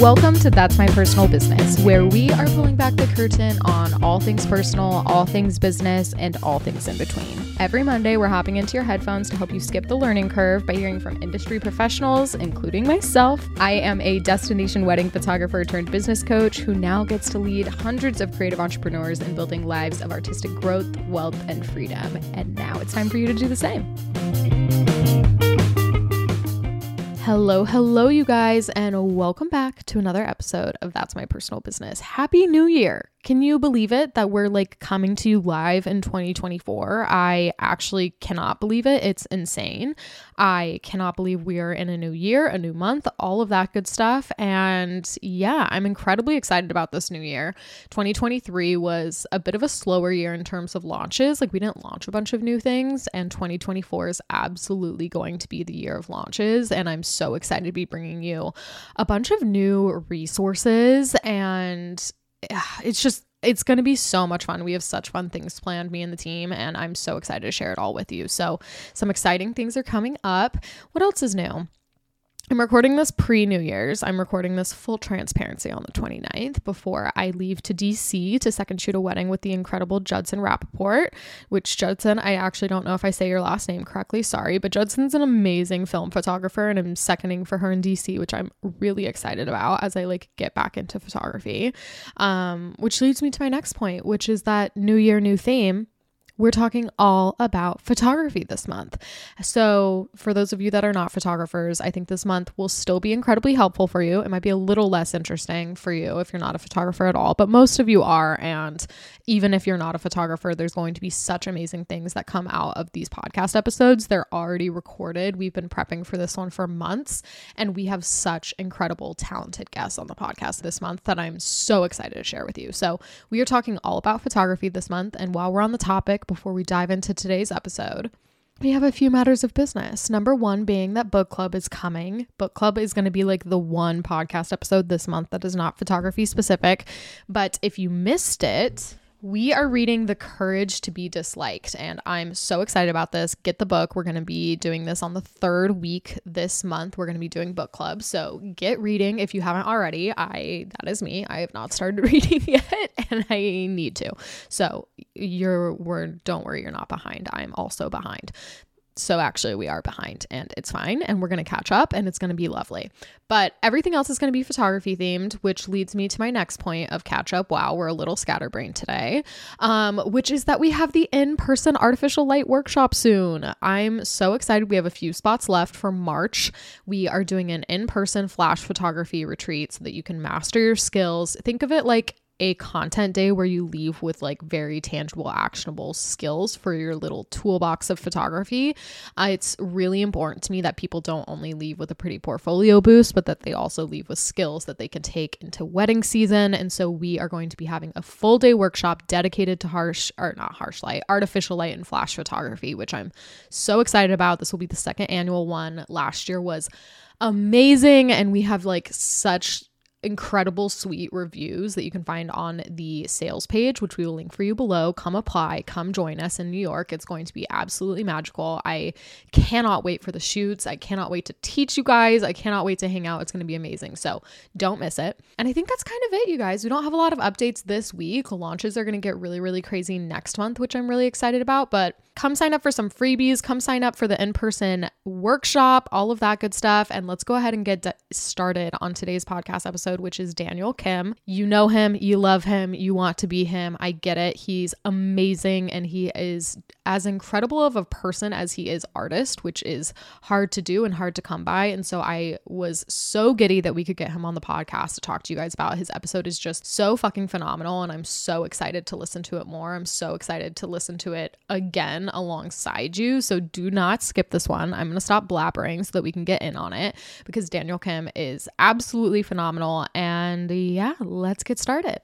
Welcome to That's My Personal Business, where we are pulling back the curtain on all things personal, all things business, and all things in between. Every Monday, we're hopping into your headphones to help you skip the learning curve by hearing from industry professionals, including myself. I am a destination wedding photographer turned business coach who now gets to lead hundreds of creative entrepreneurs in building lives of artistic growth, wealth, and freedom. And now it's time for you to do the same. Hello, hello, you guys, and welcome back to another episode of That's My Personal Business. Happy New Year! Can you believe it that we're like coming to you live in 2024? I actually cannot believe it. It's insane. I cannot believe we are in a new year, a new month, all of that good stuff. And yeah, I'm incredibly excited about this new year. 2023 was a bit of a slower year in terms of launches. Like we didn't launch a bunch of new things, and 2024 is absolutely going to be the year of launches. And I'm so excited to be bringing you a bunch of new resources and it's just it's going to be so much fun. We have such fun things planned, me and the team, and I'm so excited to share it all with you. So, some exciting things are coming up. What else is new? I'm recording this pre New Year's. I'm recording this full transparency on the 29th before I leave to DC to second shoot a wedding with the incredible Judson Rappaport, which Judson, I actually don't know if I say your last name correctly. Sorry, but Judson's an amazing film photographer and I'm seconding for her in DC, which I'm really excited about as I like get back into photography. Um, which leads me to my next point, which is that new year, new theme we're talking all about photography this month. So, for those of you that are not photographers, I think this month will still be incredibly helpful for you. It might be a little less interesting for you if you're not a photographer at all, but most of you are. And even if you're not a photographer, there's going to be such amazing things that come out of these podcast episodes. They're already recorded. We've been prepping for this one for months, and we have such incredible, talented guests on the podcast this month that I'm so excited to share with you. So, we are talking all about photography this month. And while we're on the topic, before we dive into today's episode. We have a few matters of business. Number one being that book club is coming. Book club is going to be like the one podcast episode this month that is not photography specific. But if you missed it, we are reading The Courage to Be Disliked, and I'm so excited about this. Get the book. We're going to be doing this on the third week this month. We're going to be doing book club. So get reading if you haven't already. I that is me. I have not started reading yet, and I need to. So you're word. Don't worry, you're not behind. I'm also behind. So actually, we are behind and it's fine. And we're going to catch up and it's going to be lovely. But everything else is going to be photography themed, which leads me to my next point of catch up. Wow, we're a little scatterbrained today, um, which is that we have the in person artificial light workshop soon. I'm so excited. We have a few spots left for March. We are doing an in person flash photography retreat so that you can master your skills. Think of it like a content day where you leave with like very tangible, actionable skills for your little toolbox of photography. Uh, it's really important to me that people don't only leave with a pretty portfolio boost, but that they also leave with skills that they can take into wedding season. And so we are going to be having a full day workshop dedicated to harsh or not harsh light, artificial light and flash photography, which I'm so excited about. This will be the second annual one. Last year was amazing and we have like such incredible sweet reviews that you can find on the sales page which we will link for you below. Come apply come join us in new york. It's going to be absolutely magical. I cannot wait for the shoots. I cannot wait to teach you guys. I cannot wait to hang out. It's going to be amazing. So don't miss it. And i think that's kind of it you guys. We don't have a lot of updates this week. Launches are going to get really really crazy next month which i'm really excited about but come sign up for some freebies come sign up for the in-person workshop all of that good stuff and let's go ahead and get started on today's podcast episode, which is Daniel Kim. You know him, you love him, you want to be him. I get it. He's amazing and he is as incredible of a person as he is artist, which is hard to do and hard to come by. And so I was so giddy that we could get him on the podcast to talk to you guys about. His episode is just so fucking phenomenal and I'm so excited to listen to it more. I'm so excited to listen to it again alongside you. So do not skip this one. I'm going to stop blabbering so that we can get in on it because Daniel Kim is absolutely phenomenal and yeah, let's get started.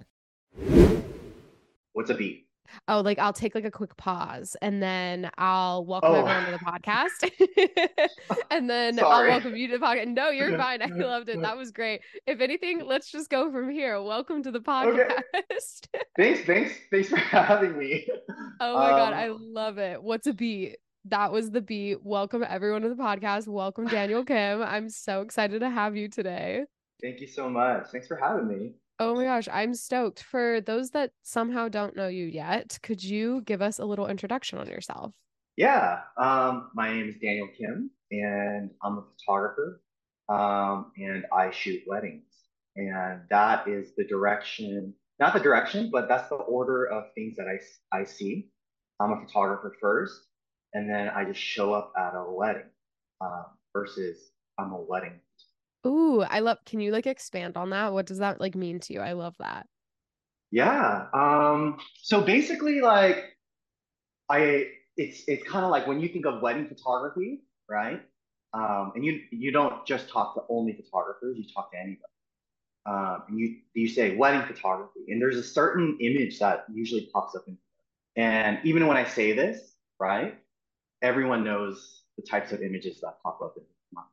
What's a beat? Oh, like I'll take like a quick pause and then I'll welcome oh. everyone to the podcast. and then I'll welcome you to the podcast. No, you're fine. I loved it. That was great. If anything, let's just go from here. Welcome to the podcast. Thanks, thanks, thanks for having me. Oh my um, god, I love it. What's a beat? That was the beat. Welcome everyone to the podcast. Welcome Daniel Kim. I'm so excited to have you today. Thank you so much. Thanks for having me. Oh my gosh, I'm stoked. For those that somehow don't know you yet, could you give us a little introduction on yourself? Yeah, um, my name is Daniel Kim, and I'm a photographer, um, and I shoot weddings. And that is the direction, not the direction, but that's the order of things that I, I see. I'm a photographer first, and then I just show up at a wedding, um, versus I'm a wedding. Ooh, I love, can you like expand on that? What does that like mean to you? I love that. Yeah, um, so basically, like, I it's it's kind of like when you think of wedding photography, right? Um, and you you don't just talk to only photographers, you talk to anybody. Um, and you you say wedding photography, and there's a certain image that usually pops up in. And even when I say this, right, everyone knows the types of images that pop up in mind.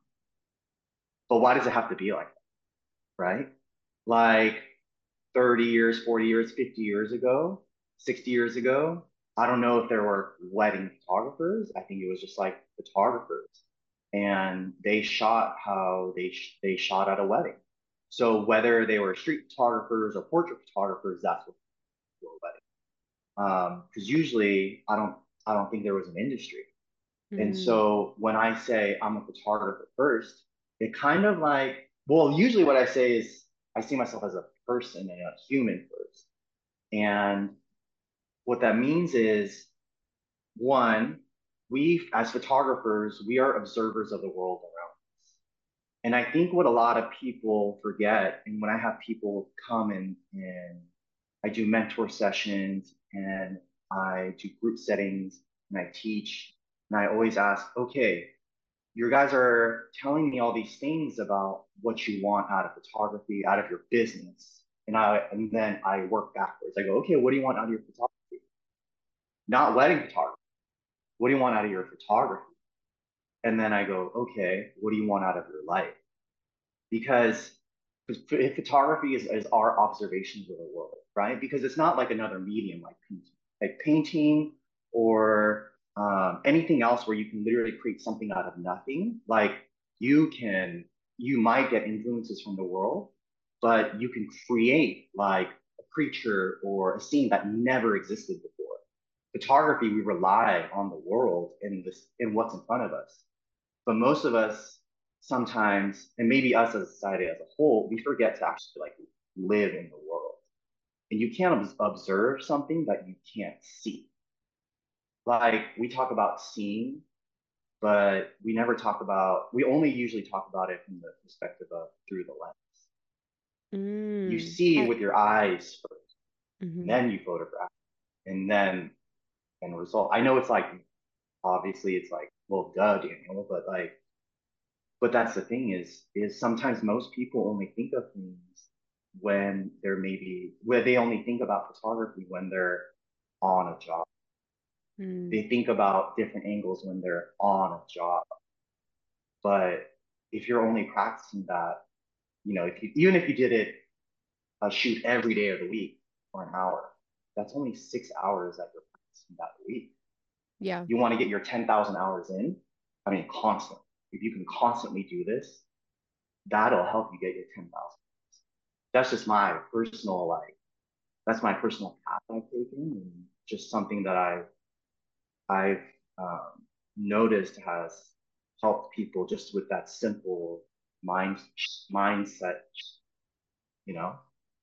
But why does it have to be like that, right? Like 30 years, 40 years, 50 years ago, 60 years ago. I don't know if there were wedding photographers. I think it was just like photographers. And they shot how they sh- they shot at a wedding. So whether they were street photographers or portrait photographers, that's what they were wedding. Um, because usually I don't I don't think there was an industry. And Mm, so when I say I'm a photographer first, it kind of like, well, usually what I say is I see myself as a person and a human first. And what that means is one, we as photographers, we are observers of the world. And I think what a lot of people forget, and when I have people come and, and I do mentor sessions and I do group settings and I teach, and I always ask, okay, you guys are telling me all these things about what you want out of photography, out of your business. And I and then I work backwards. I go, okay, what do you want out of your photography? Not wedding photography. What do you want out of your photography? And then I go, okay, what do you want out of your life? Because photography is, is our observations of the world, right? Because it's not like another medium like painting, like painting or um, anything else where you can literally create something out of nothing. Like you can, you might get influences from the world, but you can create like a creature or a scene that never existed before. Photography, we rely on the world and this and what's in front of us. But most of us sometimes, and maybe us as a society as a whole, we forget to actually like live in the world. And you can't observe something that you can't see. Like we talk about seeing, but we never talk about, we only usually talk about it from the perspective of through the lens. You mm, see I, with your eyes first, and mhm. then you photograph, and then and result. I know it's like obviously it's like, well, duh, Daniel, but like but that's the thing is is sometimes most people only think of things when they're maybe where they only think about photography when they're on a job. Mm. They think about different angles when they're on a job. But if you're only practicing that, you know, if you even if you did it a shoot every day of the week for an hour, that's only six hours that you're practicing that week. Yeah. You want to get your 10,000 hours in. I mean, constantly. If you can constantly do this, that'll help you get your 10,000. That's just my personal, like, that's my personal path I've taken and just something that I've, I've um, noticed has helped people just with that simple mind mindset, you know?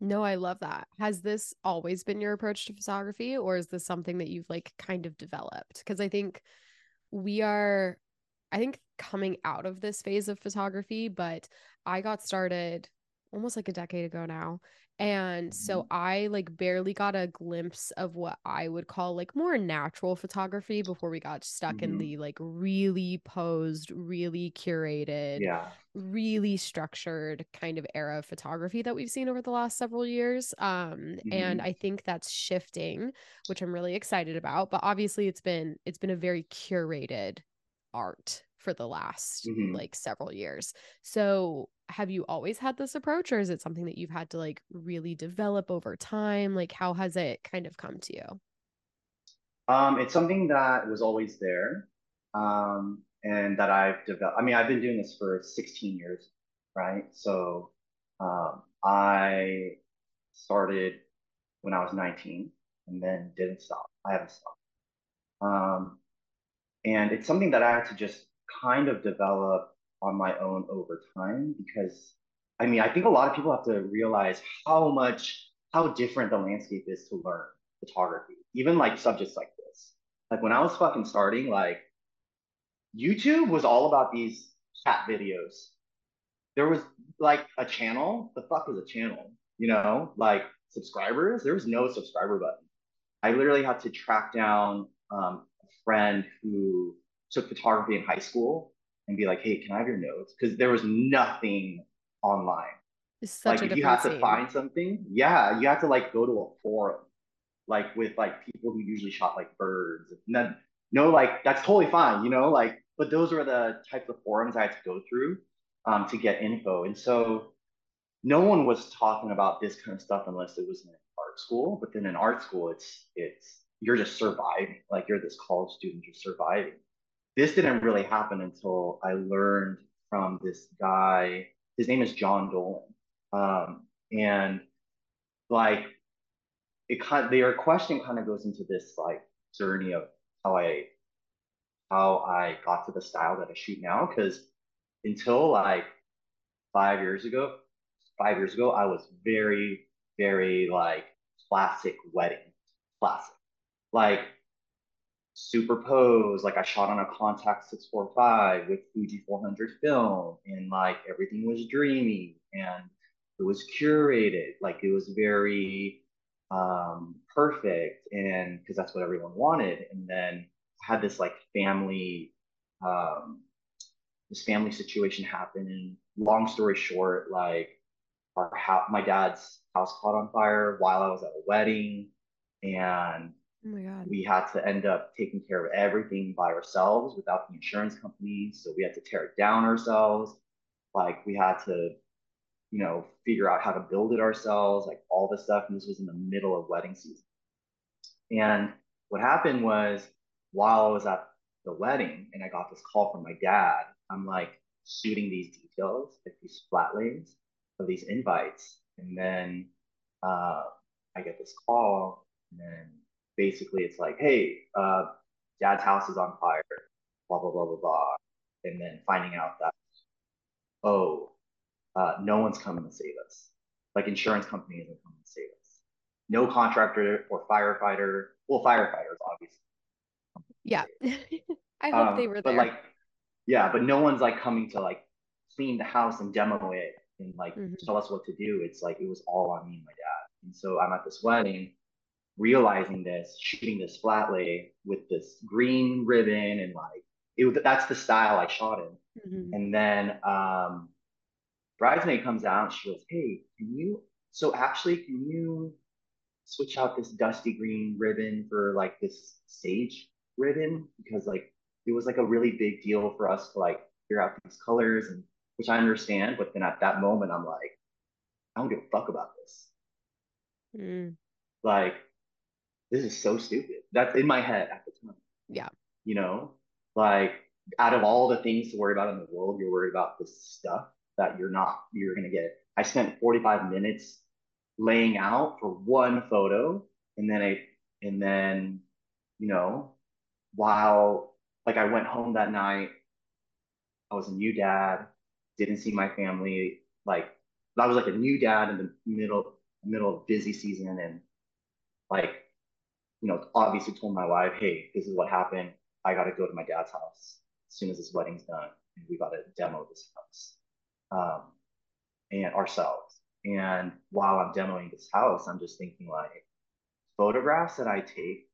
No, I love that. Has this always been your approach to photography, or is this something that you've like kind of developed? Because I think we are, I think, coming out of this phase of photography, but I got started almost like a decade ago now. And so Mhm. I like barely got a glimpse of what I would call like more natural photography before we got stuck in Mhm. the like really posed, really curated, Yeah. really structured kind of era of photography that we've seen over the last several years. Um, and Mhm. I think that's shifting, which I'm really excited about. But obviously it's been it's been a very curated art for the last Mhm. like several years. So have you always had this approach or is it something that you've had to like really develop over time? Like how has it kind of come to you? Um, it's something that was always there, um, and that I've developed. I mean, I've been doing this for 16 years, right? So, Um, I started when I was 19 and then didn't stop. I haven't stopped. Um, and it's something that I had to just kind of develop on my own over time because I mean, I think a lot of people have to realize how much, how different the landscape is to learn photography, even like subjects like this. Like when I was fucking starting, like YouTube was all about these cat videos. There was like a channel. The fuck was a channel? You know, like subscribers. There was no subscriber button. I literally had to track down um, a friend who took photography in high school and be like, "Hey, can I have your notes?" Because there was nothing online. like if you have to find something, yeah, you have to like go to a forum, like with like people who usually shot like birds. And then no, like that's totally fine, you know, like but those were the types of forums I had to go through um, to get info. And so no one was talking about this kind of stuff unless it was in art school. But then in art school, it's it's you're just surviving. Like you're this college student, you're surviving. This didn't really happen until I learned from this guy. His name is John Dolan, um, and like it kind of, their question kind of goes into this like journey of how I how I got to the style that I shoot now. Because until like five years ago, five years ago, I was very, very like classic wedding, classic, like superpose. Like I shot on a Contax 645 with Fuji 400 film, and like everything was dreamy and it was curated. Like it was very um, perfect, and because that's what everyone wanted. And then had this like family um, this family situation happen and long story short like our house my dad's house caught on fire while i was at a wedding and oh we had to end up taking care of everything by ourselves without the insurance company so we had to tear it down ourselves. Like we had to you know figure out how to build it ourselves like all this stuff and this was in the middle of wedding season. And what happened was while I was at the wedding and I got this call from my dad, I'm like shooting these details, like these flat lays of these invites. And then uh, I get this call, and then basically it's like, hey, uh, dad's house is on fire, blah, blah, blah, blah, blah. And then finding out that, oh, uh, no one's coming to save us. Like insurance company isn't coming to save us. No contractor or firefighter, well, firefighters obviously yeah. I hope um, they were there. But like, yeah, but no one's like coming to like clean the house and demo it and like mm-hmm. tell us what to do. It's like it was all on me and my dad. And so I'm at this wedding, realizing this, shooting this flat lay with this green ribbon and like it was that's the style I shot in. Mm-hmm. And then um bridesmaid comes out, and she goes, Hey, can you so actually can you switch out this dusty green ribbon for like this sage ribbon because like it was like a really big deal for us to like figure out these colors and which I understand, but then at that moment I'm like, I don't give a fuck about this. Mm. Like, this is so stupid. That's in my head at the time. Yeah. You know, like out of all the things to worry about in the world, you're worried about this stuff that you're not, you're gonna get. I spent 45 minutes laying out for one photo, and then I, and then, you know, while like I went home that night, I was a new dad, didn't see my family. Like I was like a new dad in the middle middle of busy season, and like you know, obviously told my wife, hey, this is what happened. I got to go to my dad's house as soon as this wedding's done, and we got to demo this house um, and ourselves. And while I'm demoing this house, I'm just thinking like photographs that I take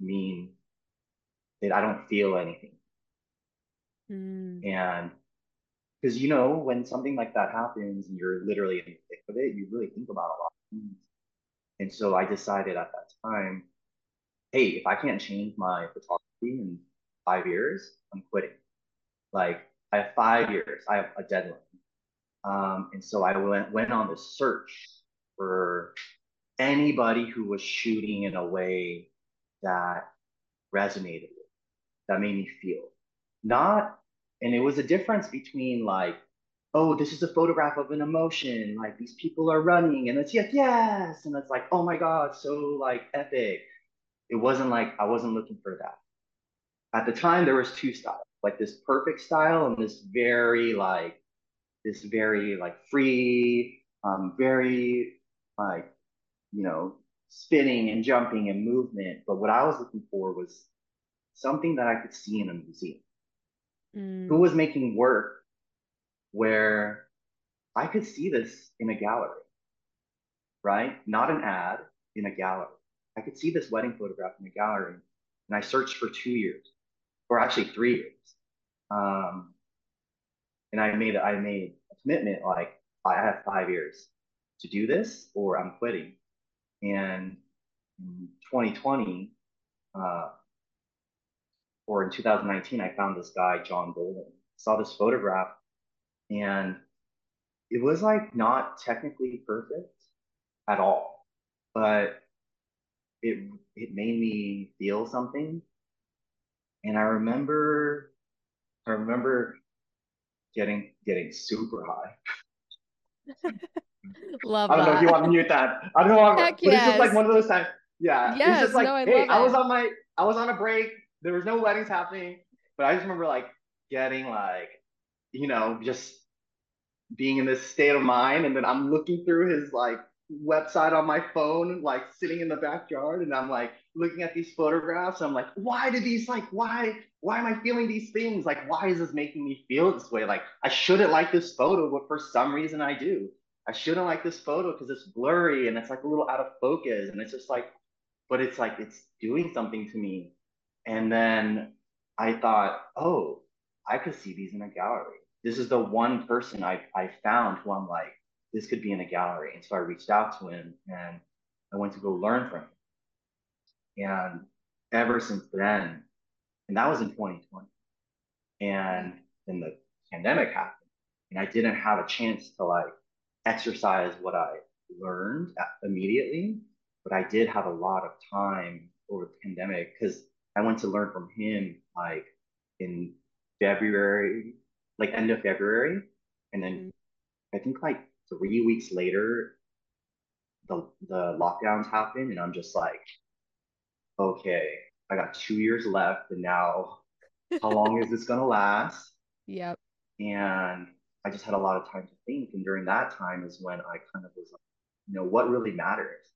mean that I don't feel anything. Mm. And because you know, when something like that happens and you're literally in the thick of it, you really think about a lot of things. And so I decided at that time, hey, if I can't change my photography in five years, I'm quitting. Like I have five years, I have a deadline. Um, and so I went went on the search for anybody who was shooting in a way that resonated with, that made me feel. Not, and it was a difference between like oh, this is a photograph of an emotion. Like these people are running, and it's like yes, and it's like oh my god, so like epic. It wasn't like I wasn't looking for that. At the time, there was two styles, like this perfect style and this very like this very like free, um, very like you know spinning and jumping and movement. But what I was looking for was something that I could see in a museum. Mm. Who was making work where I could see this in a gallery, right? Not an ad, in a gallery. I could see this wedding photograph in a gallery. And I searched for two years, or actually three years. Um, and I made I made a commitment like I have five years to do this or I'm quitting. And in 2020, uh, or in 2019, I found this guy, John Dolan. Saw this photograph, and it was like not technically perfect at all, but it it made me feel something. And I remember, I remember getting getting super high. love I don't that. know if you want to mute that. I don't know. Heck but yes. it's just like one of those times. Yeah. Yes, it's just like, no, I hey, I was on my I was on a break. There was no weddings happening. But I just remember like getting like, you know, just being in this state of mind. And then I'm looking through his like website on my phone, like sitting in the backyard, and I'm like looking at these photographs. I'm like, why do these like why why am I feeling these things? Like, why is this making me feel this way? Like, I shouldn't like this photo, but for some reason I do. I shouldn't like this photo because it's blurry and it's like a little out of focus. And it's just like, but it's like it's doing something to me. And then I thought, oh, I could see these in a gallery. This is the one person I I found who I'm like, this could be in a gallery. And so I reached out to him and I went to go learn from him. And ever since then, and that was in 2020. And then the pandemic happened. And I didn't have a chance to like exercise what I learned immediately, but I did have a lot of time over the pandemic because I went to learn from him like in February, like end of February. And then mm-hmm. I think like three weeks later, the the lockdowns happened, and I'm just like, okay, I got two years left, and now how long is this gonna last? Yep. And I just had a lot of time to think, and during that time is when I kind of was like, you know, what really matters.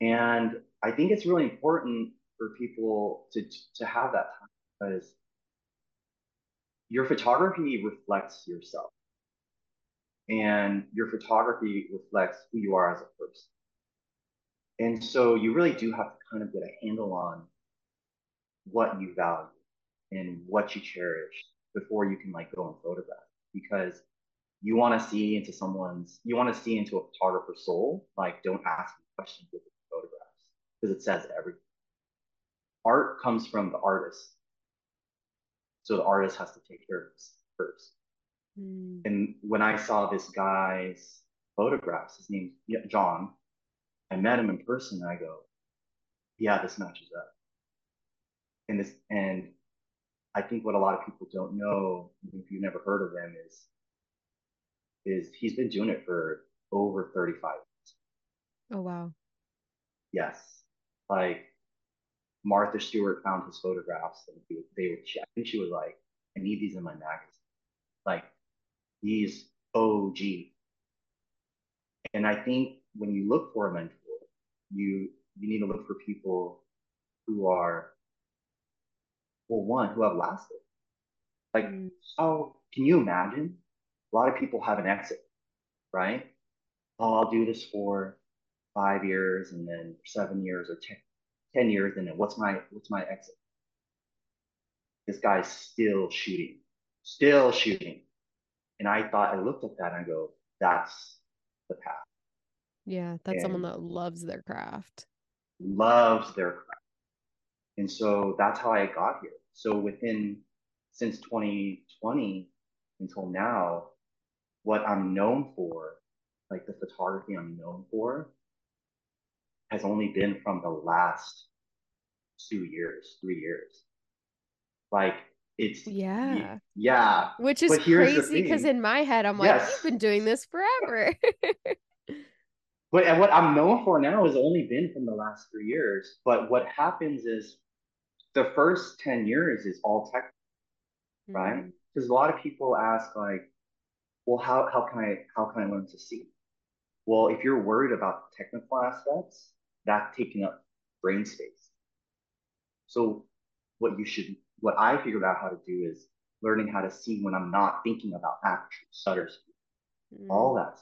And I think it's really important for people to to have that time because your photography reflects yourself. And your photography reflects who you are as a person. And so you really do have to kind of get a handle on what you value and what you cherish before you can like go and photograph. Because you want to see into someone's you want to see into a photographer's soul. Like don't ask questions with photographs because it says everything. Art comes from the artist so the artist has to take care of this first Mm. And when I saw this guy's photographs, his name's John, I met him in person and I go, yeah, this matches up. And this, and I think what a lot of people don't know, if you've never heard of him, is is he's been doing it for over 35 years. Oh wow. Yes. Like Martha Stewart found his photographs and they were I think she was like, I need these in my magazine. Like He's OG. And I think when you look for a mentor, you you need to look for people who are, well, one, who have lasted. Like, mm. how can you imagine? A lot of people have an exit, right? Oh, I'll do this for five years and then seven years or ten, 10 years, and then what's my what's my exit? This guy's still shooting, still shooting. And I thought, I looked at that and I go, that's the path. Yeah, that's and someone that loves their craft. Loves their craft. And so that's how I got here. So within, since 2020 until now, what I'm known for, like the photography I'm known for, has only been from the last two years, three years. Like it's Yeah. yeah. Which is But here's the crazy because in my head, I'm like, Yes. you've been doing this forever. But and what I'm known for now has only been from the last three years. But what happens is the first 10 years is all tech, right? Mm. Because a lot of people ask like, well, how, how can I how can I learn to see? Well, if you're worried about technical aspects, that's taking up brain space. So what you should what I figured out how to do is learning how to see when I'm not thinking about aperture, shutter speed, Mm. all that.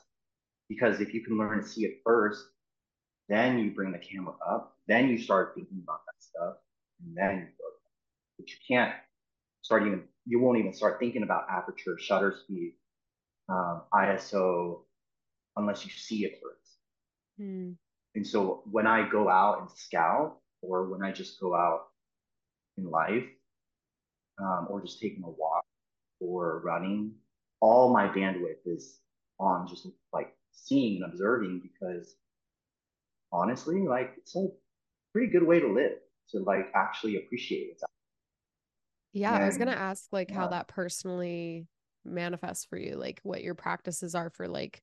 Because if you can learn to see it first, then you bring the camera up, then you start thinking about that stuff, and then you go. But you can't start even, you won't even start thinking about aperture, shutter speed, um, ISO, unless you see it first. Mm. And so when I go out and scout, or when I just go out in life, um, or just taking a walk or running, all my bandwidth is on just like seeing and observing because honestly, like it's a pretty good way to live to like actually appreciate what's out Yeah, I was gonna ask like how that personally manifests for you, like what your practices are for like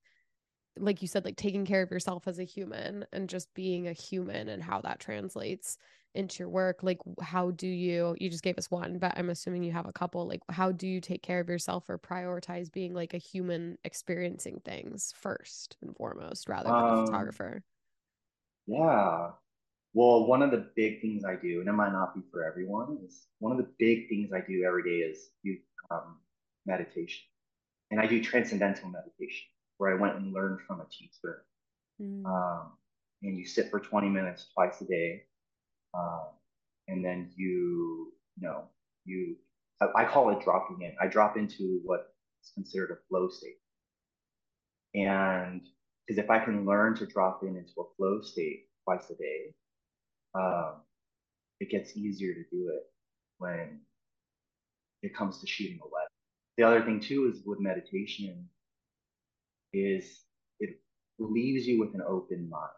like you said, like taking care of yourself as a human and just being a human and how that translates into your work. Like how do you you just gave us one, but I'm assuming you have a couple. Like how do you take care of yourself or prioritize being like a human experiencing things first and foremost rather than a Um, photographer? yeah. Well, one of the big things I do, and it might not be for everyone, is one of the big things I do every day is do um, meditation. And I do transcendental meditation, where I went and learned from a teacher. Mm. Um, and you sit for 20 minutes twice a day. Um, and then you, you know, you, I, I call it dropping in. I drop into what is considered a flow state. And because if I can learn to drop in into a flow state twice a day, um, it gets easier to do it when it comes to shooting a wedding. The other thing too is with meditation is it leaves you with an open mind.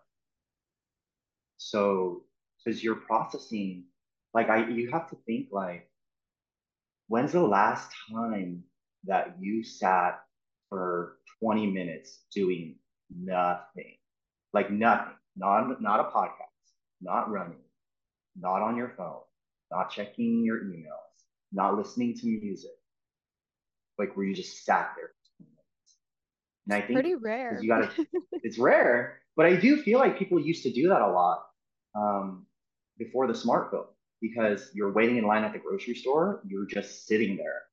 So because you're processing, like I, you have to think like, when's the last time that you sat for 20 minutes doing nothing? Like nothing, not not a podcast, not running, not on your phone, not checking your emails, not listening to music, like where you just sat there for 20 minutes. And I think Pretty rare. you gotta, it's rare, but I do feel like people used to do that a lot um, before the smartphone because you're waiting in line at the grocery store, you're just sitting there,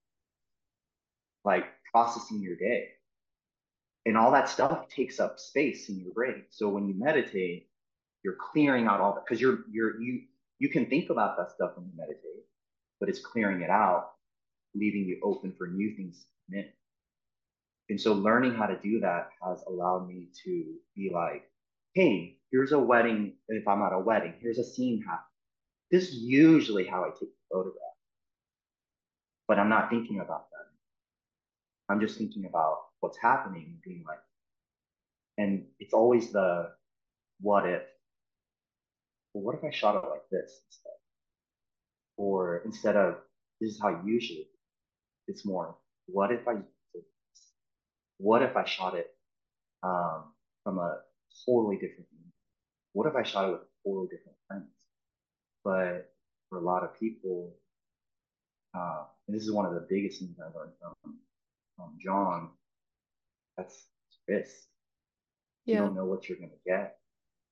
like processing your day. And all that stuff takes up space in your brain. So when you meditate, you're clearing out all that because you're you're you you can think about that stuff when you meditate, but it's clearing it out, leaving you open for new things to come in. And so learning how to do that has allowed me to be like, hey, here's a wedding. If I'm at a wedding, here's a scene happening. This is usually how I take the photograph, but I'm not thinking about that. I'm just thinking about what's happening and being like, and it's always the what if. Well, what if I shot it like this instead? Or instead of this is how usually, it's more, what if I? What if I shot it um, from a totally different angle? What if I shot it with a totally different lens? But for a lot of people, uh, and this is one of the biggest things I learned from, from John, that's risk. You don't know what you're going to get,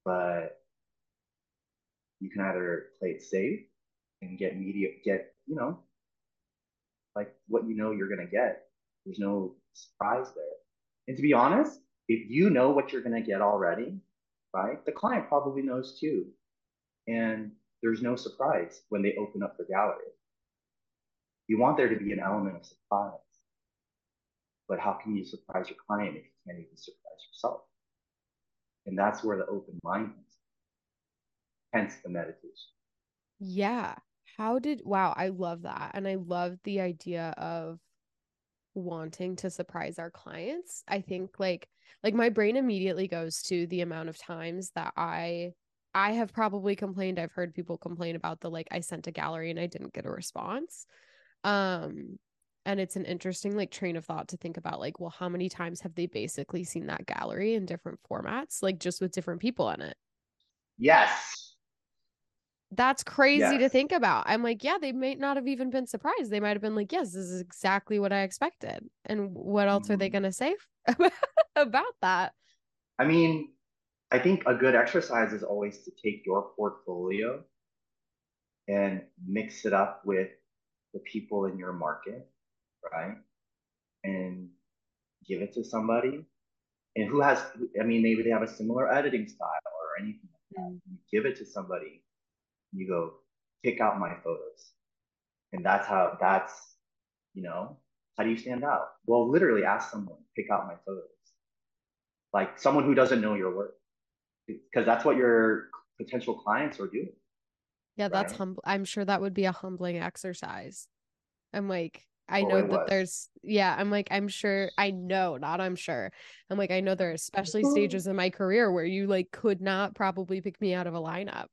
but you can either play it safe and get media, get, you know, like what you know you're going to get. There's no surprise there. And to be honest, if you know what you're going to get already, right, the client probably knows too. And there's no surprise when they open up the gallery. You want there to be an element of surprise. But how can you surprise your client if you can't even surprise yourself? And that's where the open mind comes in. Hence the meditation. Yeah. How did, wow, I love that. And I love the idea of wanting to surprise our clients. I think like like my brain immediately goes to the amount of times that I I have probably complained. I've heard people complain about the like I sent a gallery and I didn't get a response. Um, and it's an interesting like train of thought to think about like, well, how many times have they basically seen that gallery in different formats, like just with different people in it? Yes. That's crazy to think about. I'm like, yeah, they may not have even been surprised. They might have been like, yes, this is exactly what I expected. And what else are they going to say about that? I mean, I think a good exercise is always to take your portfolio and mix it up with the people in your market, right? And give it to somebody. And who has, I mean, maybe they have a similar editing style or anything like that. Mm. You give it to somebody, you go, pick out my photos. And that's how, that's, you know, how do you stand out? Well, literally ask someone, pick out my photos. Like someone who doesn't know your work. Because that's what your potential clients are doing. Yeah, that's Right. humble. I'm sure that would be a humbling exercise. I'm like, I Oh, know that there's, yeah, I'm like, I'm sure, I know, not I'm sure. I'm like, I know there are especially stages in my career where you like could not probably pick me out of a lineup.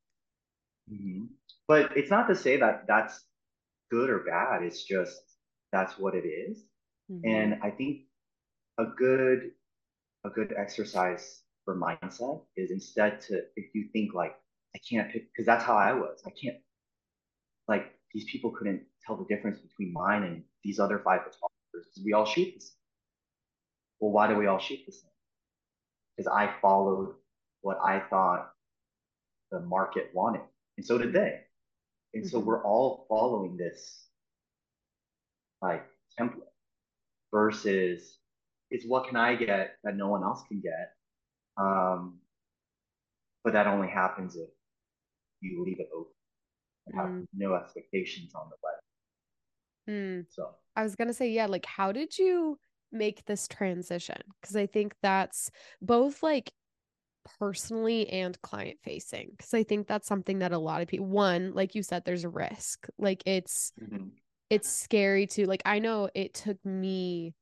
Mhm. But it's not to say that that's good or bad. It's just that's what it is. Mhm. And I think a good a good exercise for mindset is instead to if you think like I can't pick because that's how I was. I can't like these people couldn't tell the difference between mine and these other five photographers. We all shoot the same. Well, why do we all shoot the same? Because I followed what I thought the market wanted, and so did they. And so Mhm. we're all following this like template versus it's what can I get that no one else can get. Um, but that only happens if you leave it open and have Mm. no expectations on the web. Mm. So I was gonna say, yeah, like how did you make this transition? Because I think that's both like personally and client facing. Because I think that's something that a lot of people, one, like you said, there's a risk. Like it's mhm. it's scary to like I know it took me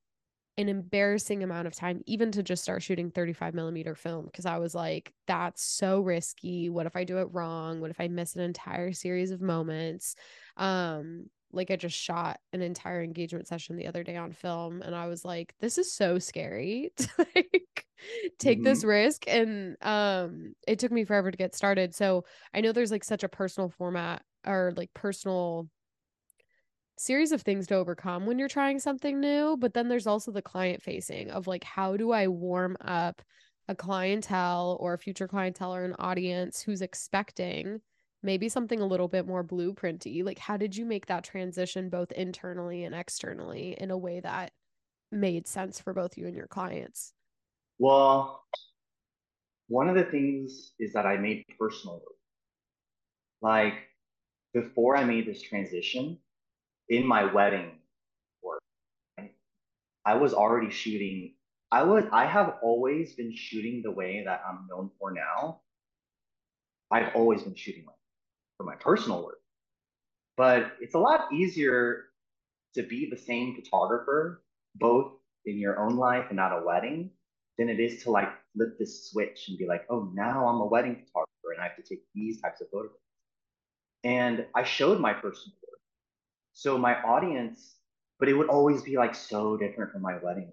an embarrassing amount of time even to just start shooting 35 millimeter film because I was like, that's so risky. What if I do it wrong? What if I miss an entire series of moments? Um, like I just shot an entire engagement session the other day on film and I was like, this is so scary to like take this Mhm. risk. And um it took me forever to get started. So I know there's like such a personal format or like personal series of things to overcome when you're trying something new, but then there's also the client facing of like how do I warm up a clientele or a future clientele or an audience who's expecting maybe something a little bit more blueprinty. Like how did you make that transition both internally and externally in a way that made sense for both you and your clients? Well, one of the things is that I made personal. Like before I made this transition in my wedding work, I was already shooting. I was I have always been shooting the way that I'm known for now. I've always been shooting like for my personal work. But it's a lot easier to be the same photographer, both in your own life and at a wedding, than it is to like flip this switch and be like, oh, now I'm a wedding photographer and I have to take these types of photographs. And I showed my personal work. So my audience, but it would always be like so different from my wedding,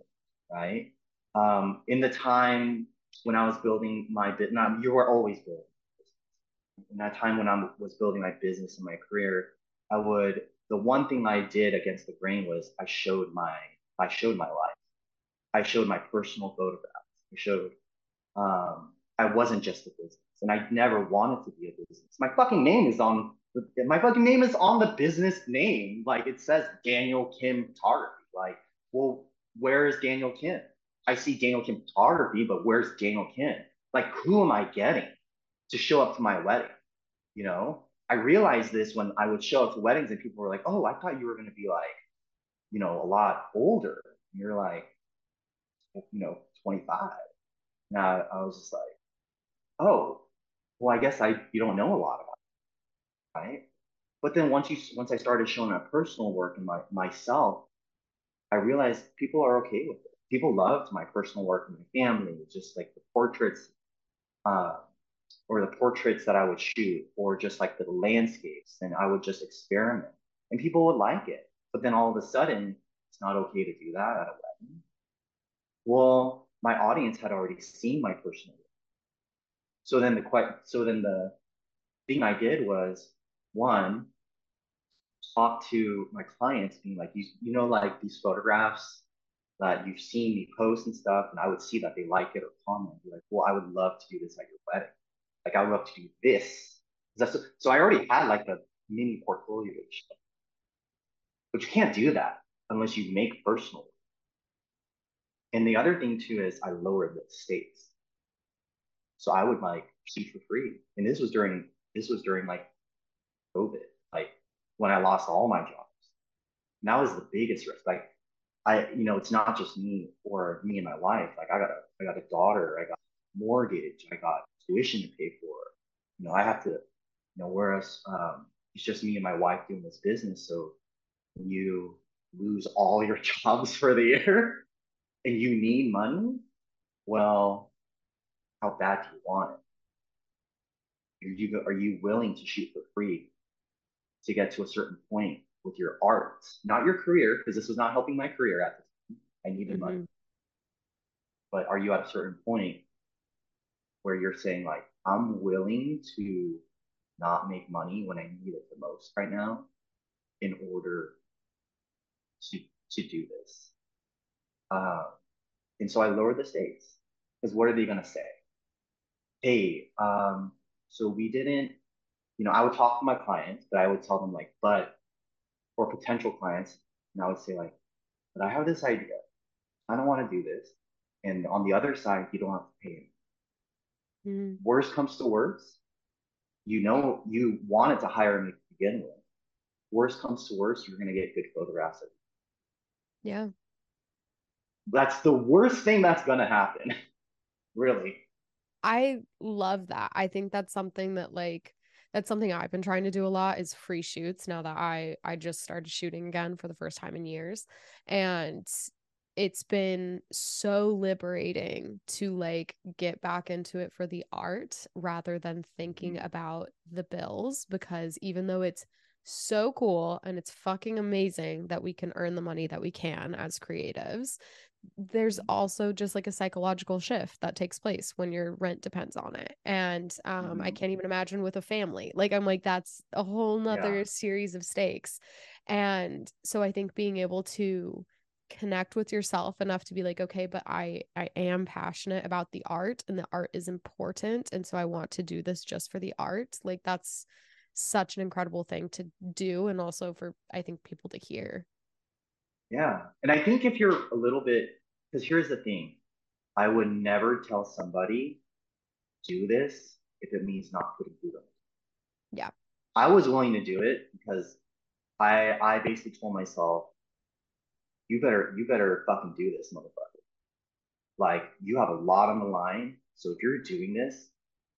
right? Um, in the time when I was building my not you were always building. In that time when I was building my business and my career, I would the one thing I did against the grain was I showed my I showed my life. I showed my personal photographs. I showed um, I wasn't just a business, and I never wanted to be a business. My fucking name is on my fucking name is on the business name. Like it says Daniel Kim Photography. Like, well, where is Daniel Kim? I see Daniel Kim Photography, but where's Daniel Kim? Like, who am I getting to show up to my wedding? You know, I realized this when I would show up to weddings and people were like, "Oh, I thought you were going to be like, you know, a lot older." And you're like, you know, 25. Now I was just like, "Oh, well, I guess I you don't know a lot about it, right?" But then once you once I started showing my personal work and my myself, I realized people are okay with it. People loved my personal work and my family, just like the portraits, uh, or the portraits that I would shoot, or just like the landscapes, and I would just experiment, and people would like it. but then all of a sudden, it's not okay to do that at a wedding. Well, my audience had already seen my personal life. So then the so then the thing I did was one, talk to my clients, being like, you, you know, like these photographs that you've seen me post and stuff, and I would see that they like it or comment, be like, well, I would love to do this at your wedding. Like I would love to do this. That's, so I already had like a mini portfolio. But you can't do that unless you make personal. And the other thing too is I lowered the stakes. So I would like shoot for free. And this was during this was during like COVID, like when I lost all my jobs. And that was the biggest risk. Like I, you know, it's not just me or me and my wife. Like I got a I got a daughter, I got mortgage, I got tuition to pay for. You know, I have to, you know, whereas um, it's just me and my wife doing this business. So when you lose all your jobs for the year and you need money, well, how bad do you want it? Are you are you willing to shoot for free to get to a certain point with your art, not your career, because this was not helping my career at the time. I needed mm-hmm. money. But are you at a certain point where you're saying like, I'm willing to not make money when I need it the most right now in order to to do this. Uh, and so I lowered the stakes because what are they gonna say? Hey, um, so we didn't, you know, I would talk to my clients, but I would tell them like, but for potential clients, and I would say like, but I have this idea. I don't want to do this. And on the other side, you don't have to pay me. Mm. Worst comes to worst, you know you wanted to hire me to begin with. Worst comes to worst, you're gonna get good photographs. Yeah. That's the worst thing that's gonna happen. really. I love that. I think that's something that like that's something I've been trying to do a lot is free shoots now that I I just started shooting again for the first time in years. And it's been so liberating to like get back into it for the art rather than thinking mm-hmm. about the bills because even though it's so cool and it's fucking amazing that we can earn the money that we can as creatives there's mm-hmm. also just like a psychological shift that takes place when your rent depends on it and um mm-hmm. i can't even imagine with a family like i'm like that's a whole nother yeah. series of stakes and so i think being able to connect with yourself enough to be like okay but i i am passionate about the art and the art is important and so i want to do this just for the art like that's such an incredible thing to do and also for i think people to hear. Yeah and i think if you're a little bit because here's the thing i would never tell somebody do this if it means not putting food on yeah. I was willing to do it because i i basically told myself you better you better fucking do this motherfucker. Like you have a lot on the line so if you're doing this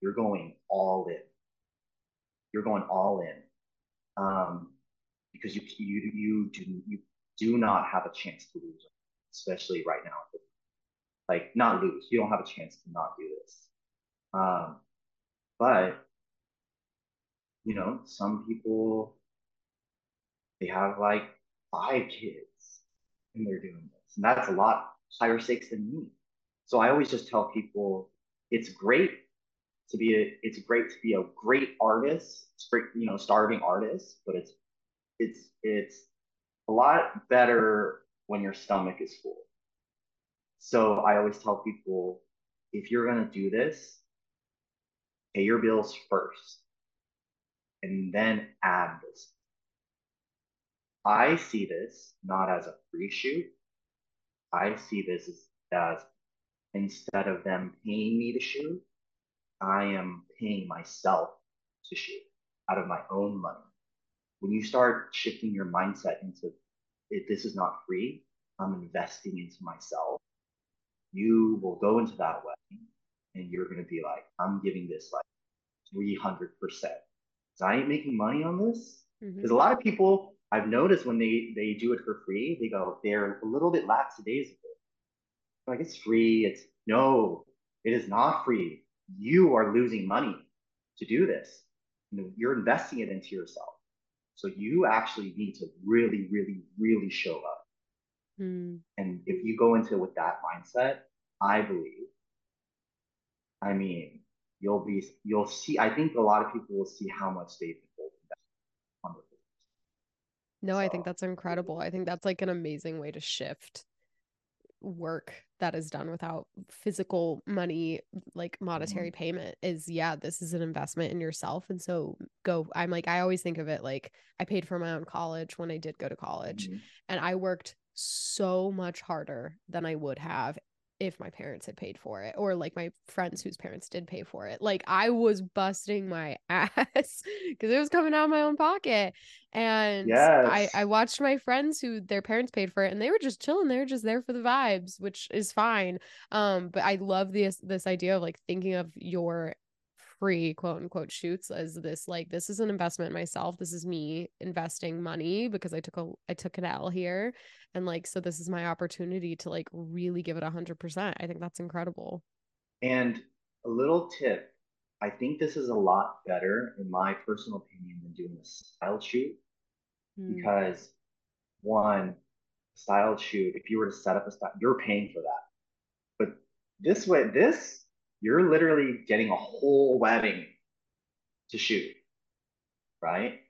you're going all in. You're going all in. Um, because you you you do you do not have a chance to lose, especially right now. Like not lose, you don't have a chance to not do this. Um, but you know, some people they have like five kids and they're doing this, and that's a lot higher stakes than me. So I always just tell people it's great to be a it's great to be a great artist, you know, starving artist, but it's it's it's a lot better when your stomach is full. So I always tell people if you're gonna do this, pay your bills first and then add this. I see this not as a free shoot. I see this as, as instead of them paying me to shoot, I am paying myself to shoot out of my own money. When you start shifting your mindset into if this is not free, I'm investing into myself, you will go into that wedding and you're going to be like, I'm giving this like 300%. Because I ain't making money on this. Because mm-hmm. a lot of people I've noticed when they, they do it for free, they go, they're a little bit lackadaisical. Like it's free. It's no, it is not free you are losing money to do this. You know, you're investing it into yourself. So you actually need to really, really, really show up. Mm. And if you go into it with that mindset, I believe, I mean, you'll be, you'll see, I think a lot of people will see how much they've been holding back on their business. No, I think that's incredible. I think that's like an amazing way to shift work that is done without physical money, like monetary mhm, payment is yeah, this is an investment in yourself. And so go, I'm like, I always think of it like I paid for my own college when I did go to college, mhm. and I worked so much harder than I would have if my parents had paid for it or like my friends whose parents did pay for it. Like I was busting my ass because it was coming out of my own pocket. And I I watched my friends who their parents paid for it and they were just chilling. They were just there for the vibes, which is fine. Um, but I love this this idea of like thinking of your free quote unquote shoots as this like this is an investment myself. This is me investing money because I took a I took an L here. And like so this is my opportunity to like really give it a hundred percent. I think that's incredible. And a little tip, I think this is a lot better, in my personal opinion, than doing a style shoot Mm, because one, style shoot, if you were to set up a style, you're paying for that. But this way, this, you're literally getting a whole wedding to shoot, right?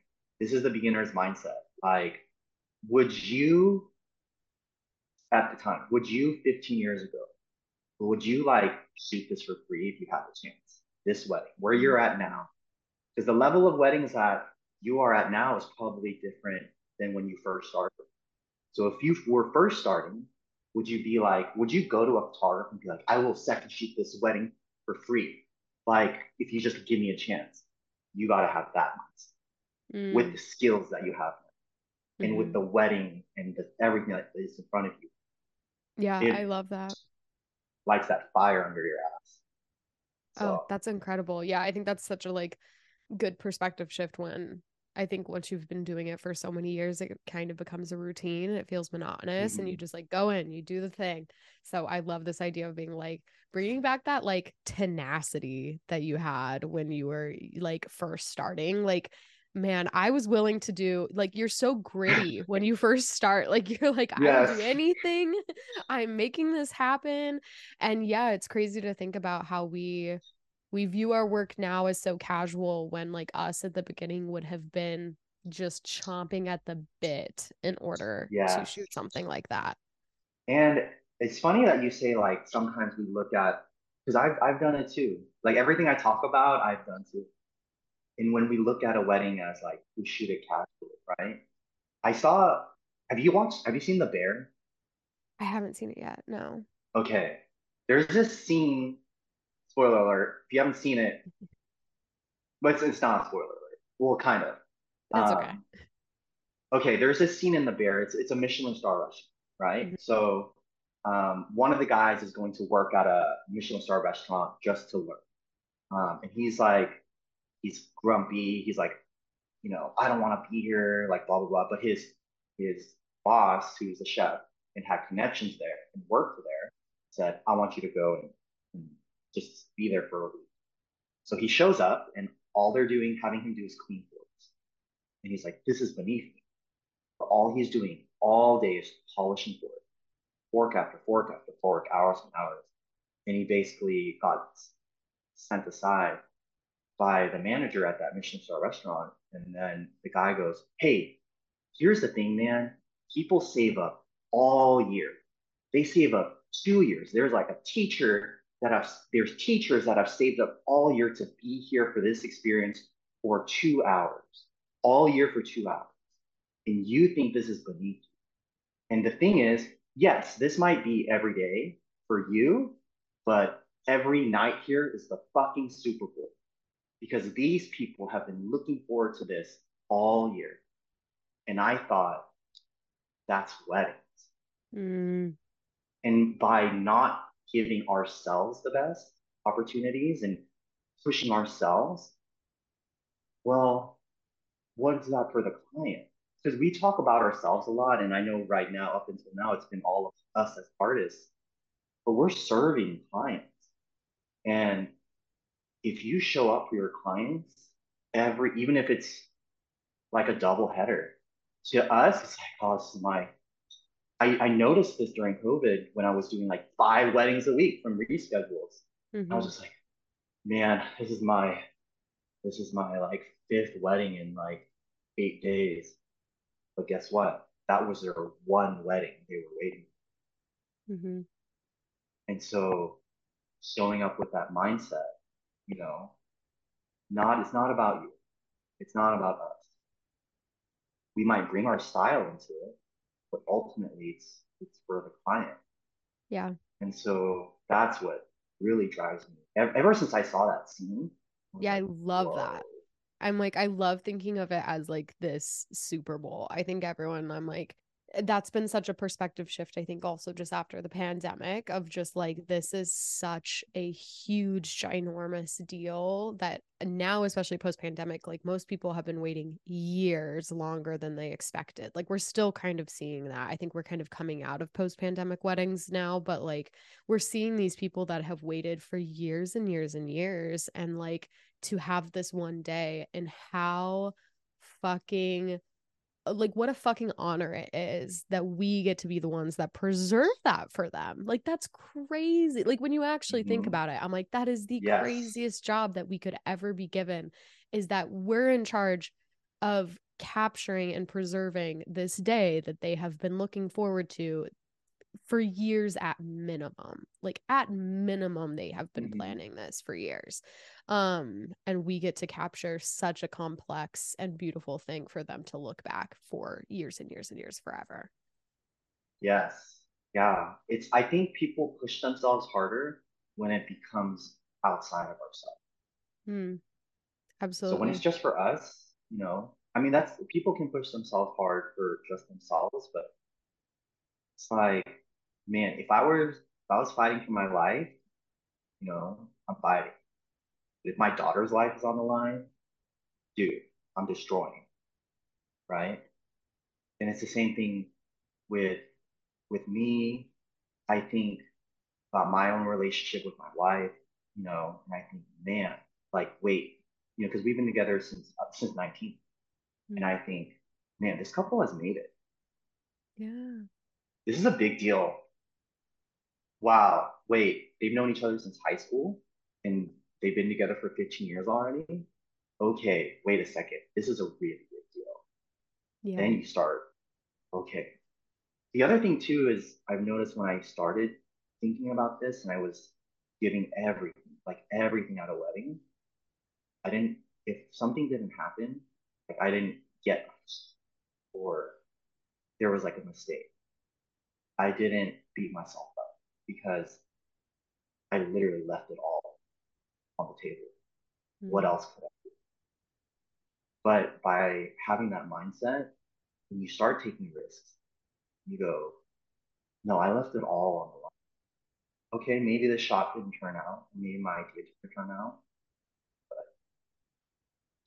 This is the beginner's mindset. Like, would you, at the time, would you 15 years ago, would you like shoot this for free if you had the chance? This wedding, where you're at now, because the level of weddings that you are at now is probably different than when you first started. So if you were first starting, would you be like, would you go to a photographer and be like, I will second shoot this wedding for free? Like, if you just give me a chance, you got to have that mindset with mm, the skills that you have and with hmm the wedding and the, everything that is in front of you. Yeah, I love that. lights that fire under your ass. Oh, that's incredible. Yeah, I think that's such a like good perspective shift when I think once you've been doing it for so many years, it kind of becomes a routine. It feels monotonous and you mhm. just like go in, you do the thing. So I love this idea of being like bringing back that like tenacity that you had when you were like first starting. Like, man, I was willing to do like you're so gritty when you first start. Like, you're like, I will do anything. I'm making this happen. And yeah, it's crazy to think about how we we view our work now as so casual when like us at the beginning would have been just chomping at the bit in order to shoot something like that. And it's funny that you say like sometimes we look at because I've I've done it too. Like everything I talk about, I've done too. And when we look at a wedding as like we shoot it casually, right? I saw. Have you watched? Have you seen The Bear? I haven't seen it yet. No. Okay, there's this scene. Spoiler alert! If you haven't seen it, but it's, it's not a spoiler alert. Well, kind of. Okay. Um, okay, there's this scene in The Bear. It's it's a Michelin star restaurant, right? Mhm. So um, one of the guys is going to work at a Michelin star restaurant just to learn. Um, and he's like, he's grumpy. He's like, you know, I don't want to be here, like blah blah blah. But his his boss, who's a chef and had connections there and worked there, said, I want you to go and just be there for a week. So he shows up and all they're doing, having him do is clean floors. And he's like, this is beneath me. But all he's doing all day is polishing floors, fork after fork after fork, hours and hours. And he basically got sent aside by the manager at that Michelin star restaurant. And then the guy goes, Hey, here's the thing, man. People save up all year. They save up two years. There's like a teacher that have, there's teachers that have saved up all year to be here for this experience for two hours, all year for two hours. And you think this is beneath you. And the thing is, yes, this might be every day for you, but every night here is the fucking Super Bowl because these people have been looking forward to this all year. And I thought that's weddings. Mm, And by not giving ourselves the best opportunities and pushing ourselves, well, what's that for the client? Because we talk about ourselves a lot. And I know right now, up until now, it's been all of us as artists, but we're serving clients. And if you show up for your clients every, even if it's like a double header. To us, it's like, oh, is my I, I noticed this during COVID when I was doing like five weddings a week from reschedules. Mm-hmm. I was mm-hmm. just like, man, this is my this is my like fifth wedding in like eight days. But guess what? That was their one wedding they were waiting. Mm-hmm. And so showing up with that mindset, you know, not it's not about you. It's not about us. We might bring our style into it, but ultimately it's it's for the client. Yeah. And so that's what really drives me. Ever, since I saw that scene. I yeah, like, I love Whoa. that. I'm like, I love thinking of it as like this Super Bowl. I think everyone, I'm like, that's been such a perspective shift i think also just after the pandemic of just like this is such a huge ginormous deal that now especially post pandemic like most people have been waiting years longer than they expected. Like we're still kind of seeing that. I think we're kind of coming out of post pandemic weddings now but like we're seeing these people that have waited for years and years and years and like to have this one day and how fucking like what a fucking honor it is that we get to be the ones that preserve that for them. Like that's crazy. Like when you actually mm-hmm. think about it, I'm like that is the yes. craziest job that we could ever be given is that we're in charge of capturing and preserving this day that they have been looking forward to for years at minimum. Like at minimum they have been mm-hmm. planning this for years um and we get to capture such a complex and beautiful thing for them to look back for years and years and years forever. Yes. Yeah. It's i think people push themselves harder when it becomes outside of ourselves. Mm, absolutely so when it's just for us you know i mean that's people can push themselves hard for just themselves but it's like man if i were if i was fighting for my life you know i'm fighting if my daughter's life is on the line, dude, I'm destroying. Right. And it's the same thing with with me. I think about my own relationship with my wife, you know, and I think, man, like, wait, you know, because we've been together since uh, since 19. Mm-hmm. And I think, man, this couple has made it. Yeah. This is a big deal. Wow. Wait, they've known each other since high school and they've been together for 15 years already. Okay, wait a second. This is a really big deal. Yeah. Then you start, okay. The other thing too is I've noticed when I started thinking about this and I was giving everything, like everything at a wedding, I didn't, if something didn't happen, like I didn't get or there was like a mistake, I didn't beat myself up because I literally left it all on the table. Mm-hmm. What else could I do? But by having that mindset, when you start taking risks, you go, no, I left it all on the line. Okay, maybe the shot didn't turn out. Maybe my idea didn't turn out. But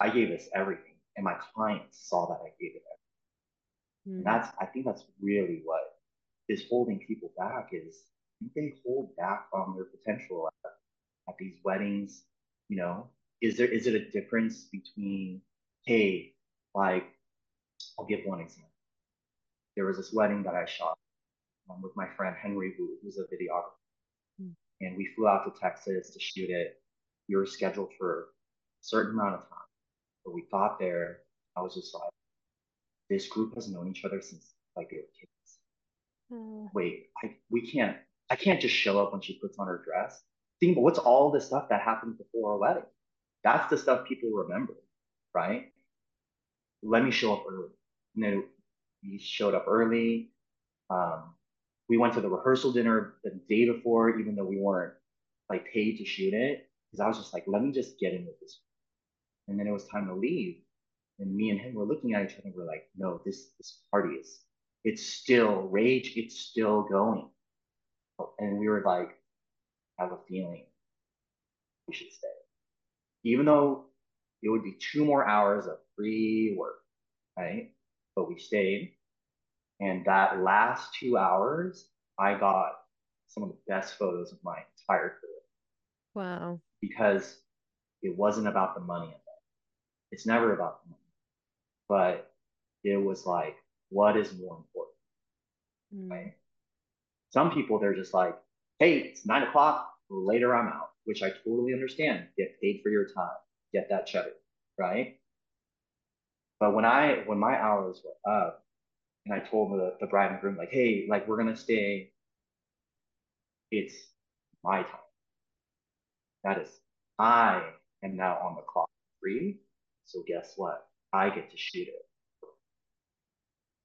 I gave this everything. And my clients saw that I gave it everything. Mm-hmm. And that's I think that's really what is holding people back is they hold back on their potential at at these weddings? You know, is there is it a difference between hey, like I'll give one example. There was this wedding that I shot um, with my friend Henry Wu, who's a videographer, mm. and we flew out to Texas to shoot it. We were scheduled for a certain amount of time, but we got there. I was just like, this group has known each other since like they were kids. Mm. Wait, I we can't. I can't just show up when she puts on her dress think, what's all the stuff that happened before our wedding? That's the stuff people remember, right? Let me show up early. And then we showed up early. Um, we went to the rehearsal dinner the day before, even though we weren't like paid to shoot it, because I was just like, let me just get in with this. And then it was time to leave. And me and him were looking at each other and we're like, no, this this party is it's still rage, it's still going. And we were like, have a feeling we should stay. Even though it would be two more hours of free work, right? But we stayed. And that last two hours, I got some of the best photos of my entire career. Wow. Because it wasn't about the money. It's never about the money. but it was like, what is more important, Mm. right? Some people, they're just like, hey, it's nine o'clock, later I'm out, which I totally understand. Get paid for your time, get that cheddar, right? But when I when my hours were up and I told the, the bride and groom, like, hey, like we're gonna stay, it's my time. That is, I am now on the clock free. So guess what? I get to shoot it.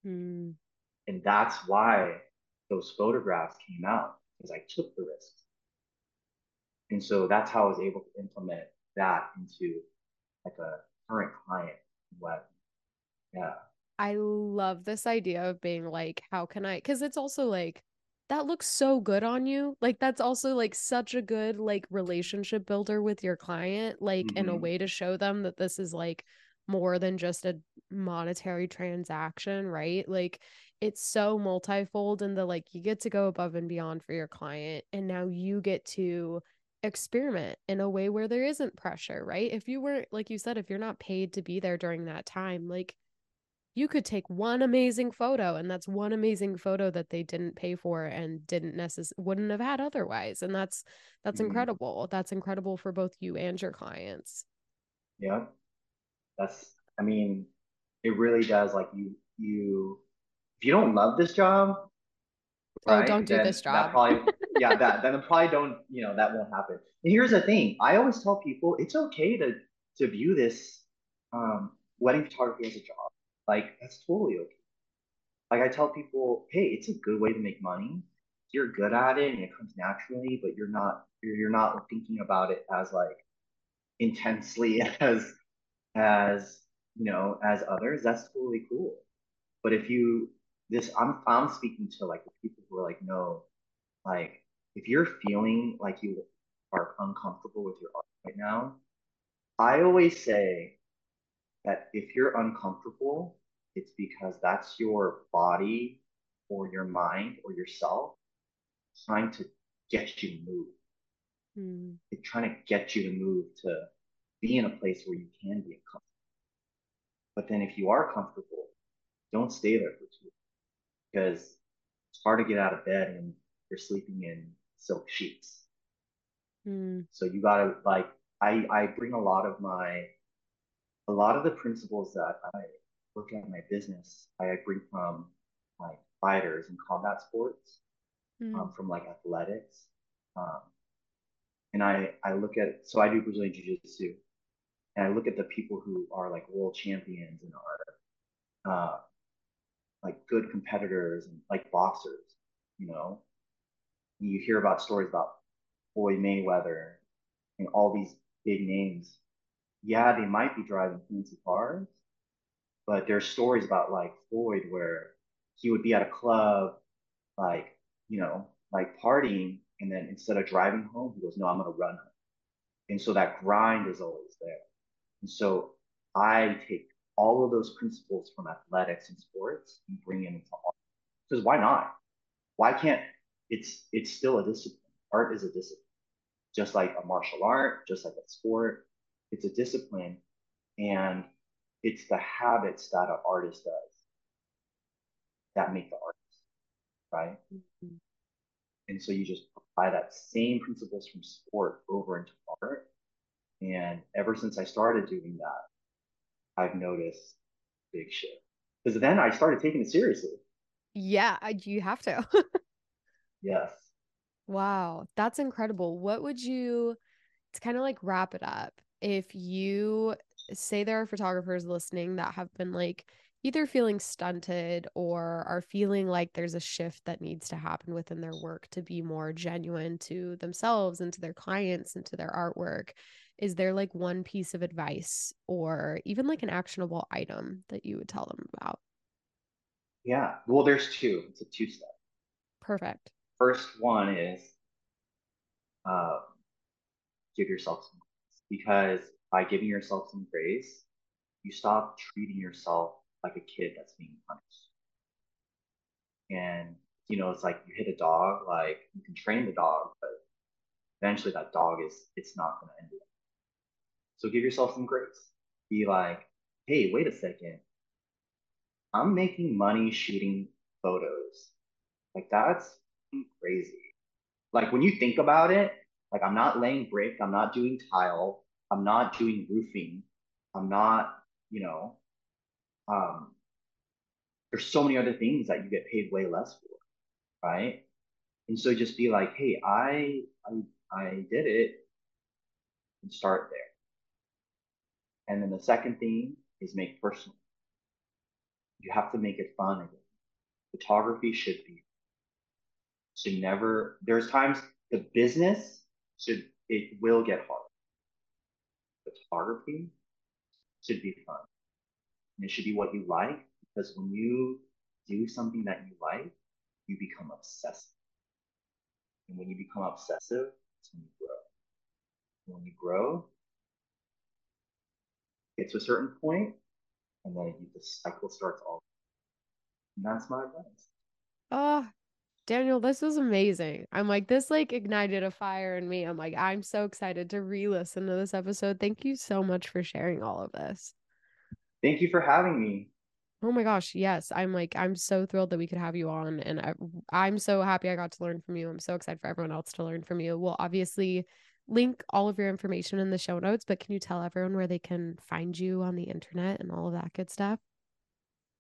Mm. And that's why those photographs came out because I took the risks. And so that's how I was able to implement that into like a current client web. Yeah. I love this idea of being like, how can I? Because it's also like, that looks so good on you. Like, that's also like such a good like relationship builder with your client, like in a Mhm. way to show them that this is like more than just a monetary transaction, right? Like, it's so multifold in the like, you get to go above and beyond for your client, and now you get to experiment in a way where there isn't pressure, right? If you weren't, like you said, if you're not paid to be there during that time, like, you could take one amazing photo and that's one amazing photo that they didn't pay for and didn't necess- wouldn't have had otherwise and that's that's Mhm. incredible that's incredible for both you and your clients Yeah. That's, I mean, it really does. Like you, you, if you don't love this job, oh right? don't do then this that job probably, yeah, that then probably don't, you know, that won't happen. And here's the thing: I always tell people it's okay to to view this um, wedding photography as a job. Like that's totally okay. Like I tell people, hey, it's a good way to make money. You're good at it and it comes naturally, but you're not you're, you're not thinking about it as like intensely as as you know as others. That's totally cool. But if you this, I'm I'm speaking to like the people who are like, no, like if you're feeling like you are uncomfortable with your art right now, I always say that if you're uncomfortable, it's because that's your body or your mind or yourself trying to get you to move. Hmm. It's trying to get you to move to be in a place where you can be uncomfortable. But then if you are comfortable, don't stay there for too long because it's hard to get out of bed and you're sleeping in silk sheets. Hmm. So you gotta like I I bring a lot of my a lot of the principles that I look at in my business I bring from like fighters and combat sports, Hmm. um, from like athletics, um, and I I look at so I do Brazilian Jiu Jitsu, and I look at the people who are like world champions and are uh, like good competitors and like boxers, you know. You hear about stories about Floyd Mayweather and all these big names. Yeah, they might be driving fancy cars, but there's stories about like Floyd where he would be at a club, like, you know, like partying, and then instead of driving home, he goes, No, I'm gonna run home. And so that grind is always there. And so I take all of those principles from athletics and sports and bring them into art. Because why not? Why can't it's it's still a discipline. Art is a discipline. Just like a martial art, just like a sport, it's a discipline. And it's the habits that an artist does that make the artist, right? Hmm. And so you just apply that same principles from sport over into art. And ever since I started doing that, I've noticed big shift. Because then I started taking it seriously. yeah you have to Yes. wow that's incredible what would you to kind of like wrap it up if you say there are photographers listening that have been like either feeling stunted or are feeling like there's a shift that needs to happen within their work to be more genuine to themselves and to their clients and to their artwork is there like one piece of advice or even like an actionable item that you would tell them about Yeah. Well, there's two. It's a two step. perfect First one is uh, give yourself some grace because by giving yourself some grace, you stop treating yourself like a kid that's being punished. And you know, it's like you hit a dog, like you can train the dog, but eventually that dog is it's not gonna end it. So give yourself some grace. Be like, hey, wait a second. I'm making money shooting photos. Like that's crazy. Like when you think about it, like I'm not laying brick, I'm not doing tile, I'm not doing roofing, I'm not, you know, um, there's so many other things that you get paid way less for, right? And so just be like, hey, I I I did it and start there. And then the second thing is make personal. You have to make it fun again. Photography should be should never there's times the business should it will get hard. Photography should be fun. And it should be what you like because when you do something that you like, you become obsessive. And when you become obsessive, it's when you grow. When you grow, get to a certain point, and then the cycle starts all. And that's my advice. Oh, Daniel, this was amazing. I'm like, this like ignited a fire in me. I'm like, I'm so excited to re listen to this episode. Thank you so much for sharing all of this. Thank you for having me. Oh my gosh, yes. I'm like, I'm so thrilled that we could have you on. And I, I'm so happy I got to learn from you. I'm so excited for everyone else to learn from you. We'll obviously link all of your information in the show notes, but can you tell everyone where they can find you on the internet and all of that good stuff?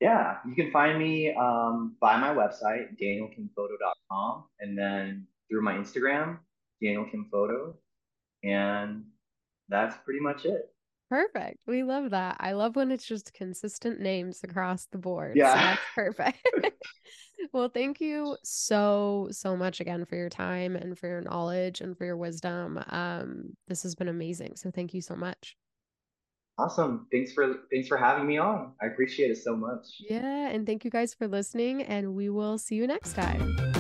Yeah, you can find me um, by my website, danielkimphoto.com, and then through my Instagram, danielkimphoto. And that's pretty much it. Perfect. We love that. I love when it's just consistent names across the board. Yeah. So that's perfect. well, thank you so, so much again for your time and for your knowledge and for your wisdom. Um, this has been amazing. So thank you so much. Awesome. Thanks for thanks for having me on. I appreciate it so much. Yeah, and thank you guys for listening and we will see you next time.